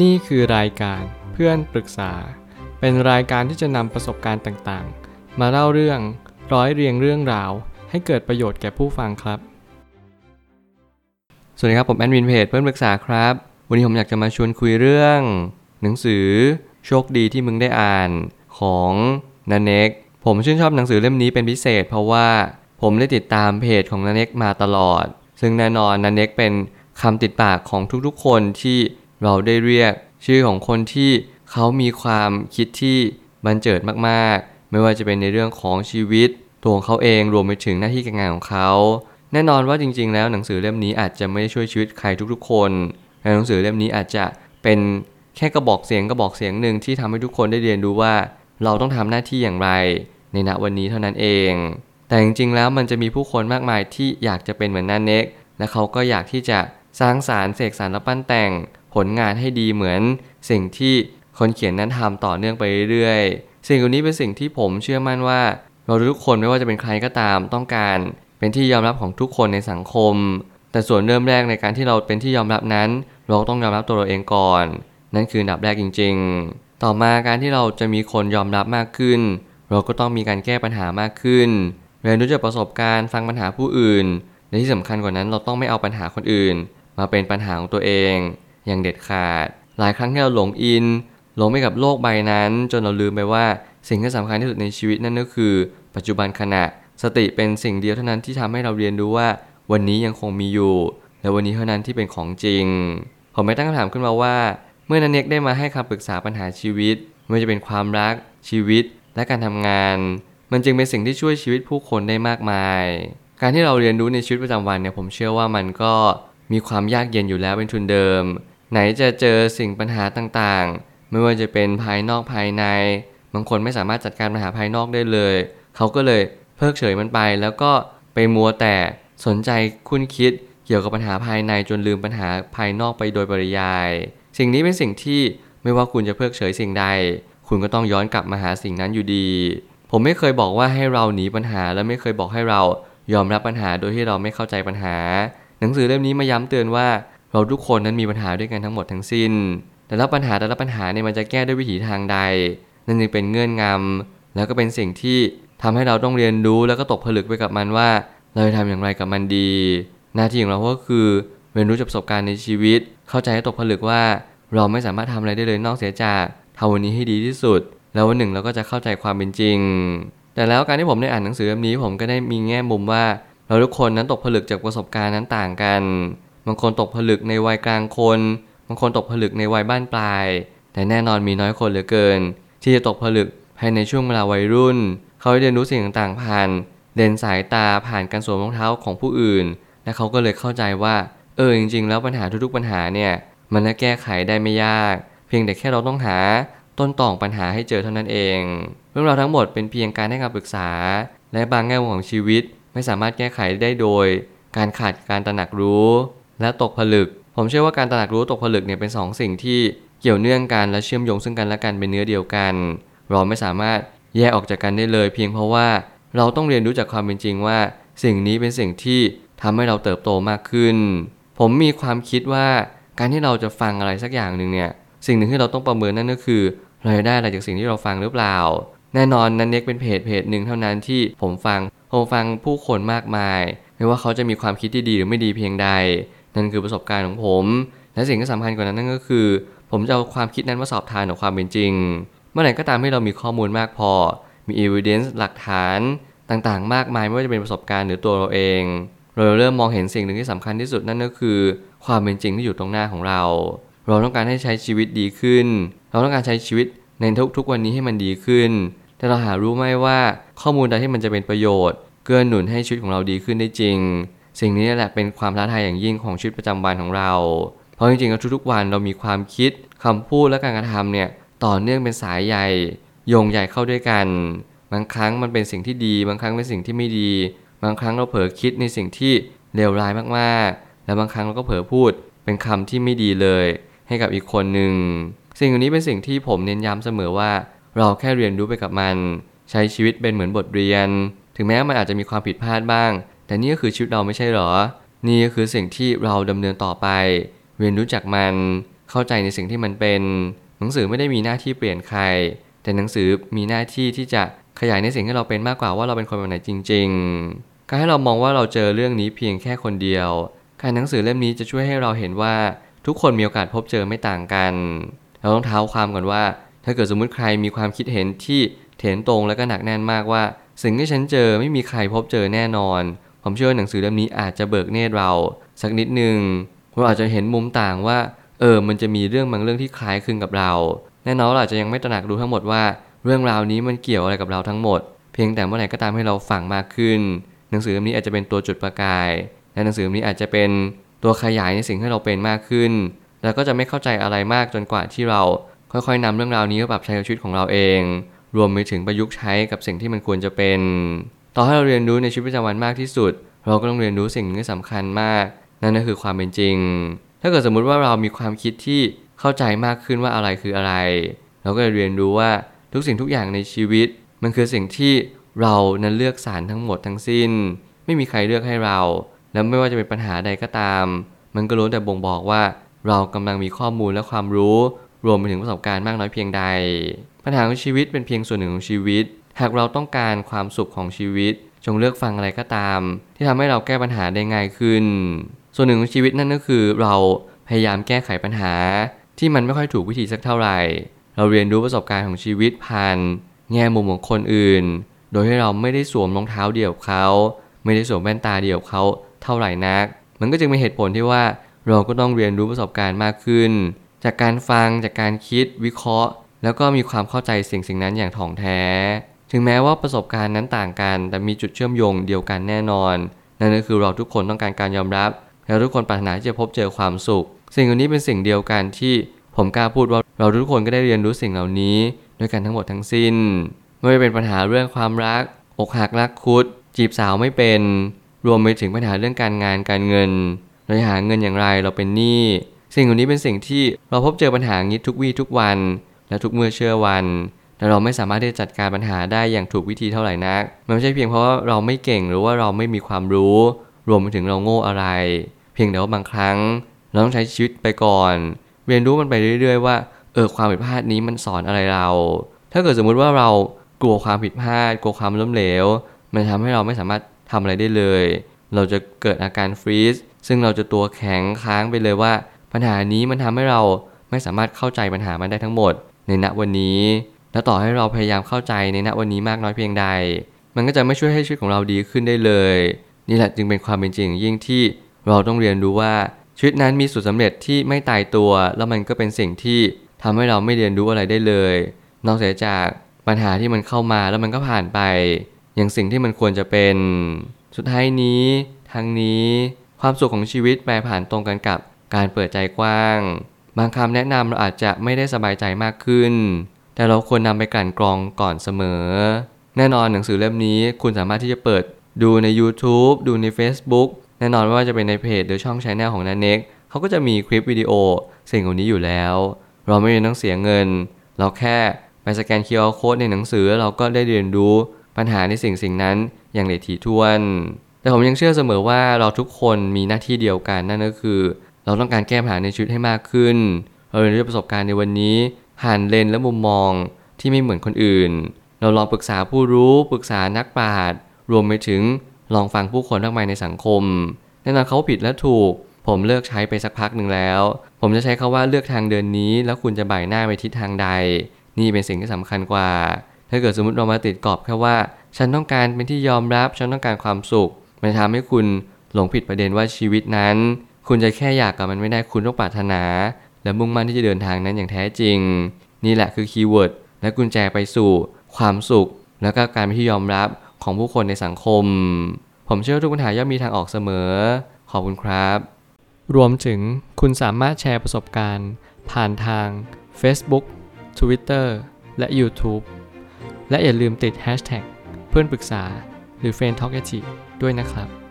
นี่คือรายการเพื่อนปรึกษา เป็นรายการที่จะนำประสบการณ์ต่างๆ มาเล่าเรื่องร้อยเรียงเรื่องราว ให้เกิดประโยชน์แก่ผู้ฟังครับ สวัสดีครับผมแอดมินเพจเพื่อนปรึกษาครับ วันนี้ผมอยากจะมาชวนคุยเรื่อง หนังสือโชคดีที่มึงได้อ่านของนันเน็กผมชื่นชอบหนังสือเล่มนี้เป็นพิเศษ เพราะว่าผมได้ติดตามเพจของนันเน็กมาตลอด ซึ่งแน่นอนนันเน็กเป็นคำติดปากของทุกๆคนที่ เราได้เรียกชื่อของคนที่เขามีความคิดที่บันเจิดมากๆ ไม่ว่าจะเป็นในเรื่องของชีวิต ตัวของเขาเองรวมไปถึงหน้าที่การงานของเขา แน่นอนว่าจริง ๆ แล้วหนังสือเล่มนี้อาจจะไม่ได้ช่วยชีวิตใครทุกๆ คนแต่หนังสือเล่มนี้อาจจะเป็นแค่กระบอกเสียงกระบอกเสียงหนึ่งที่ทำให้ทุกคนได้เรียนรู้ว่า เราต้องทำหน้าที่อย่างไร ในณวันนี้เท่านั้นเอง แต่จริงๆแล้วมันจะมีผู้คนมากมายที่อยากจะเป็นเหมือนนันเน็กและเขาก็อยากที่จะสร้างสารรเสกสรรและปั้นแต่ง ผลงานให้ดีเหมือนสิ่งที่คนเขียนนั้นทำต่อเนื่องไปเรื่อยๆ สิ่งเหล่านี้เป็นสิ่งที่ผมเชื่อมั่นว่า เราทุกคนไม่ว่าจะเป็นใครก็ตามต้องการเป็นที่ยอมรับของทุกคนในสังคม แต่ส่วนเริ่มแรกในการที่เราเป็นที่ยอมรับนั้น เราต้องยอมรับตัวเราเองก่อน นั่นคืออันดับแรกจริง ๆ ต่อมาการที่เราจะมีคนยอมรับมากขึ้น เราก็ต้องมีการแก้ปัญหามากขึ้นเรียนรู้จากประสบการณ์ฟังปัญหาผู้อื่น และที่สำคัญกว่านั้นเราต้องไม่เอาปัญหาคนอื่น มาเป็นปัญหาของตัวเอง อย่างเด็ดขาด หลายครั้งที่เราหลงอิน หลงไปกับโลกใบนั้น จนเราลืมไปว่าสิ่งที่สำคัญที่สุดในชีวิตนั่นก็คือ ปัจจุบันขณะสติเป็นสิ่งเดียวเท่านั้นที่ทำให้เราเรียนรู้ว่า วันนี้ยังคงมีอยู่ และวันนี้เท่านั้นที่เป็นของจริง ผมไม่ตั้งคำถามขึ้นมาว่า เมื่อนันเน็กได้มาให้คำปรึกษาปัญหาชีวิตไม่ว่าจะเป็นความรักชีวิตและการทำงาน มันจึงเป็นสิ่งที่ช่วยชีวิตผู้คนได้มากมาย การที่เราเรียนรู้ในชีวิตประจำวันเนี่ยผมเชื่อว่ามันก็มีความยากเย็นอยู่แล้วเป็นทุนเดิม ไหนจะเจอสิ่งปัญหาต่างๆ ไม่ว่าจะเป็นภายนอกภายใน บางคนไม่สามารถจัดการปัญหาภายนอกได้เลย เขาก็เลยเพิกเฉยมันไป แล้วก็ไปมัวแต่สนใจคุ้นคิดเกี่ยวกับปัญหาภายในจนลืมปัญหาภายนอกไปโดยปริยาย สิ่งนี้เป็นสิ่งที่ไม่ว่าคุณจะเพิกเฉยสิ่งใด คุณก็ต้องย้อนกลับมาหาสิ่งนั้นอยู่ดี ผมไม่เคยบอกว่าให้เราหนีปัญหา และไม่เคยบอกให้เรายอมรับปัญหาโดยที่เราไม่เข้าใจปัญหา หนังสือเล่มนี้มาย้ำเตือนว่า เราทุกคนนั้นมีปัญหาด้วยกันทั้งหมดทั้งสิ้น แต่ละปัญหาแต่ละปัญหาเนี่ยมันจะแก้ด้วยวิถีทางใด นั่นจึงเป็นเงื่อนงำแล้วก็เป็นสิ่งที่ทำให้เราต้องเรียนรู้แล้วก็ตกผลึกไปกับมันว่า เราจะทำอย่างไรกับมันดี หน้าที่ของเราก็คือเรียนรู้จากประสบการณ์ในชีวิต เข้าใจให้ตกผลึกว่า เราไม่สามารถทำอะไรได้เลยนอกเสียจากทำวันนี้ให้ดีที่สุด แล้ววันหนึ่งเราก็จะเข้าใจความเป็นจริง แต่แล้วการที่ผมได้อ่านหนังสือเล่มนี้ผมก็ได้มีแง่มุมว่า เราทุกคนนั้นตกผลึกจากประสบการณ์นั้นต่างกัน บางคนตกผลึกในวัยกลางคน บางคนตกผลึกในวัยบ้านปลาย แต่แน่นอนมีน้อยคนเหลือเกิน ที่จะตกผลึกภายในช่วงเวลาวัยรุ่น เขาเรียนรู้สิ่งต่างๆผ่าน เดินสายตาผ่านการสวมรองเท้าของผู้อื่น และเขาก็เลยเข้าใจว่า เออจริง ๆ แล้วปัญหาทุกๆปัญหาเนี่ยมันแก้ไขได้ไม่ยาก เพียงแต่แค่เราต้องหาต้นตอปัญหาให้เจอเท่านั้นเอง เรื่องราวทั้งหมดเป็นเพียงการให้คำปรึกษา และบางแง่มุมของชีวิตไม่สามารถแก้ไขได้โดย การขาดการตระหนักรู้ และตกผลึก ผมเชื่อว่าการตระหนักรู้ตกผลึกเนี่ยเป็น2สสิ่งที่เกี่ยวเนื่องกันและเชื่อมโยงซึ่งกันและกันเป็นเนื้อเดียวกัน เราไม่สามารถแยกออกจากกันได้เลย เพียงเพราะว่าเราต้องเรียนรู้จากความเป็นจริงว่า สิ่งนี้เป็นสิ่งที่ทำให้เราเติบโตมากขึ้น ผมมีความคิดว่าการที่เราจะฟังอะไรสักอย่างหนึ่งเนี่ยสิ่งหนึ่งที่เราต้องประเมินนั่นก็คือเราได้อะไรจากสิ่งที่เราฟังหรือเปล่า แน่นอนนั้นเน็กเป็นเพจเพจหนึ่งเท่านั้นที่ผมฟังผมฟังผู้คนมากมาย ไม่ว่าเขาจะมีความคิดที่ดีหรือไม่ดีเพียงใด นั่นคือประสบการณ์ของผม และสิ่งที่สำคัญกว่านั้นนั่นก็คือ ผมจะเอาความคิดนั้นมาสอบทานกับความเป็นจริง เมื่อไหร่ก็ตามที่เรามีข้อมูลมากพอ มี evidence หลักฐานต่างๆ มากมายไม่ว่าจะเป็นประสบการณ์หรือตัวเราเอง เราเริ่มมองเห็นสิ่งหนึ่งที่สำคัญที่สุดนั่นก็คือ ความเป็นจริงที่อยู่ตรงหน้าของเรา เราต้องการให้ใช้ชีวิตดีขึ้น เราต้องการใช้ชีวิตในทุกๆวันนี้ให้มันดีขึ้น แต่เราหารู้ไหมว่าข้อมูลใดที่มันจะเป็นประโยชน์ เกื้อหนุนให้ชีวิตของเราดีขึ้นได้จริง สิ่งนี้แหละเป็นความท้าทายอย่างยิ่งของชีวิตประจำวันของเรา เพราะจริงๆแล้วทุกๆวันเรามีความคิดคำพูดและการกระทำเนี่ยต่อเนื่องเป็นสายใหญ่โยงใหญ่เข้าด้วยกัน บางครั้งมันเป็นสิ่งที่ดี บางครั้งเป็นสิ่งที่ไม่ดี บางครั้งเราเผลอคิดในสิ่งที่เลวร้ายมากๆ และบางครั้งเราก็เผลอพูดเป็นคำที่ไม่ดีเลย ให้กับอีกคนหนึ่ง สิ่งนี้เป็นสิ่งที่ผมเน้นย้ำเสมอว่า เราแค่เรียนรู้ไปกับมัน ใช้ชีวิตเป็นเหมือนบทเรียน ถึงแม้มันอาจจะมีความผิดพลาดบ้าง แต่นี่ก็คือชีวิตเราไม่ใช่หรอ นี่ก็คือสิ่งที่เราดำเนินต่อไป เรียนรู้จักมัน เข้าใจในสิ่งที่มันเป็น หนังสือไม่ได้มีหน้าที่เปลี่ยนใคร แต่หนังสือมีหน้าที่ที่จะขยายในสิ่งที่เราเป็นมากกว่าว่าเราเป็นคนแบบไหนจริง ๆ การให้เรามองว่าเราเจอเรื่องนี้เพียงแค่คนเดียว การหนังสือเล่มนี้จะช่วยให้เราเห็นว่าทุกคนมีโอกาสพบเจอไม่ต่างกัน เราต้องเท้าความก่อนว่า ถ้าเกิดสมมุติใครมีความคิดเห็นที่เถนตรงและก็หนักแน่นมากว่า สิ่งที่ฉันเจอไม่มีใครพบเจอแน่นอน ผมเชื่อว่าหนังสือเล่มนี้อาจจะเบิกเนตรเรา สักนิดหนึ่งเราอาจจะเห็นมุมต่างว่า เออ มันจะมีเรื่องบางเรื่องที่คล้ายคลึงกับเรา แน่นอนเราอาจจะยังไม่ตระหนักดูทั้งหมดว่า เรื่องราวนี้มันเกี่ยวอะไรกับเราทั้งหมด เพียงแต่เมื่อไหร่ก็ตามให้เราฝังมากขึ้น หนังสือเล่มนี้อาจจะเป็นตัวจุดประกาย และหนังสือเล่มนี้อาจจะเป็นตัวขยายในสิ่งที่เราเป็นมากขึ้น แล้วก็จะไม่เข้าใจอะไรมากจนกว่าที่เราค่อยๆนำเรื่องราวนี้มาปรับใช้กับชีวิตของเราเอง รวมไปถึงประยุกต์ใช้กับสิ่งที่มันควรจะเป็น ต่อให้เราเรียนรู้ในชีวิตประจำวันมากที่สุด เราก็ต้องเรียนรู้สิ่งที่สำคัญมาก นั่นก็คือความเป็นจริง ถ้าเกิดสมมุติว่าเรามีความคิดที่เข้าใจมากขึ้นว่าอะไรคืออะไร เราก็จะเรียนรู้ว่าทุกสิ่งทุกอย่างในชีวิต มันคือสิ่งที่เรานั้นเลือกสารทั้งหมดทั้งสิ้น ไม่มีใครเลือกให้เรา แล้วไม่ว่าจะเป็นปัญหาใดก็ตาม มันก็ล้วนแต่บ่งบอกว่า เรากำลังมีข้อมูลและความรู้ รวมไปถึงประสบการณ์มากน้อยเพียงใด ปัญหาของชีวิตเป็นเพียงส่วนหนึ่งของชีวิต หากเราต้องการความสุขของชีวิต จงเลือกฟังอะไรก็ตาม ที่ทำให้เราแก้ปัญหาได้ง่ายขึ้น ส่วนหนึ่งของชีวิตนั่นก็คือเราพยายามแก้ไขปัญหา ที่มันไม่ค่อยถูกวิธีสักเท่าไหร่ เราเรียนรู้ประสบการณ์ของชีวิตผ่าน แง่มุมของคนอื่น โดยที่เราไม่ได้สวมรองเท้าเดี่ยวเขา ไม่ได้สวมแว่นตาเดี่ยวเขาเท่าไหร่นัก มันก็จึงเป็นเหตุผลที่ว่าเราก็ต้องเรียนรู้ประสบการณ์มากขึ้น จากการฟังจากการคิดวิเคราะห์ แล้วก็มีความเข้าใจสิ่งสิ่งนั้นอย่างถ่องแท้ ถึงแม้ว่าประสบการณ์นั้นต่างกัน แต่มีจุดเชื่อมโยงเดียวกันแน่นอน นั่นก็คือเราทุกคนต้องการการยอมรับ และทุกคนปรารถนาที่จะพบเจอความสุข สิ่งเหล่านี้เป็นสิ่งเดียวกันที่ผมกล้าพูดว่าเราทุกคนก็ได้เรียนรู้สิ่งเหล่านี้ ด้วยกันทั้งหมดทั้งสิ้น ไม่ว่าเป็นปัญหาเรื่องความรัก อกหักรักคุด จีบสาวไม่เป็น รวมไปถึงปัญหาเรื่องการงานการเงิน เราจะหาเงินอย่างไรเราเป็นหนี้สิ่งเหล่านี้เป็นสิ่งที่เราพบเจอปัญหางี้ทุกวี่ทุกวัน และทุกเมื่อเชื่อวัน แต่เราไม่สามารถที่จะจัดการปัญหาได้อย่างถูกวิธีเท่าไหร่นัก มันไม่ใช่เพียงเพราะว่าเราไม่เก่งหรือว่าเราไม่มีความรู้ รวมไปถึงเราโง่อะไร เพียงแต่ว่าบางครั้ง เราต้องใช้ชีวิตไปก่อน เรียนรู้มันไปเรื่อย ๆ ว่าเออความผิดพลาดนี้มันสอนอะไรเรา ถ้าเกิดสมมุติว่าเรากลัวความผิดพลาด กลัวความล้มเหลว มันทำให้เราไม่สามารถทำอะไรได้เลย เราจะเกิดอาการฟรีซซึ่งเราจะตัวแข็งค้างไปเลยว่า ปัญหานี้มันทำให้เราไม่สามารถเข้าใจปัญหามันได้ทั้งหมด ในณวันนี้ และต่อให้เราพยายามเข้าใจในณวันนี้มากน้อยเพียงใด มันก็จะไม่ช่วยให้ชีวิตของเราดีขึ้นได้เลย นี่แหละจึงเป็นความเป็นจริงยิ่งที่เราต้องเรียนรู้ว่าชีวิตนั้นมีสูตรสำเร็จที่ไม่ตายตัว แล้วมันก็เป็นสิ่งที่ทำให้เราไม่เรียนรู้อะไรได้เลย นอกจากปัญหาที่มันเข้ามาแล้วมันก็ผ่านไป อย่างสิ่งที่มันควรจะเป็น สุดท้ายนี้ทางนี้ความสุขของชีวิตแปรผ่านตรงกันกับการเปิดใจกว้าง บางคำแนะนำเราอาจจะไม่ได้สบายใจมากขึ้น แต่เราควรนำไปกลั่นกรองก่อนเสมอ แน่นอนหนังสือเล่มนี้คุณสามารถที่จะเปิดดูใน YouTube ดูใน Facebook แน่นอนว่าจะเป็นในเพจหรือช่องชแนลของนันเน็กเขาก็จะมีคลิปวิดีโอสิ่งเหล่านี้อยู่แล้ว เราไม่ต้องเสียเงิน เราแค่ไปสแกน QR Code ในหนังสือเราก็ได้เรียนรู้ปัญหาในสิ่งสิ่งนั้นอย่างละเอียดถี่ถ้วน แต่ผมยังเชื่อเสมอว่าเราทุกคนมีหน้าที่เดียวกันนั่นก็คือ เราต้องการแก้ปัญหาในชีวิตให้มากขึ้น เราเรียนรู้ประสบการณ์ในวันนี้ ผ่านเลนและมุมมองที่ไม่เหมือนคนอื่น เราลองปรึกษาผู้รู้ปรึกษานักปราชญ์รวมไปถึงลองฟังผู้คนมากมายในสังคมแน่นอนเขาผิดและถูก ผมเลิกใช้ไปสักพักหนึ่งแล้ว ผมจะใช้คาว่าเลือกทางเดินนี้ แล้วคุณจะบ่ายหน้าไปทิศทางใด นี่เป็นสิ่งที่สำคัญกว่า ถ้าเกิดสมมติเรามาติดกรอบแค่ว่า ฉันต้องการเป็นที่ยอมรับ ฉันต้องการความสุข มันทำให้คุณหลงผิดประเด็นว่าชีวิตนั้น คุณจะแค่อยากกับมันไม่ได้คุณต้องปรารถนา และมุ่งมั่นที่จะเดินทางนั้นอย่างแท้จริง นี่แหละคือ keyword และกุญแจไปสู่ ความสุข และก็การเป็นที่ยอมรับของผู้คนในสังคม ผมเชื่อทุกปัญหาย่อมมีทางออกเสมอ ขอบคุณครับ รวมถึงคุณสามารถแชร์ประสบการณ์ ผ่านทาง Facebook Twitter และ YouTube และอย่าลืมติด Hashtag เพื่อนปรึกษาหรือ f r ร e n d t a l k ด้วยนะครับ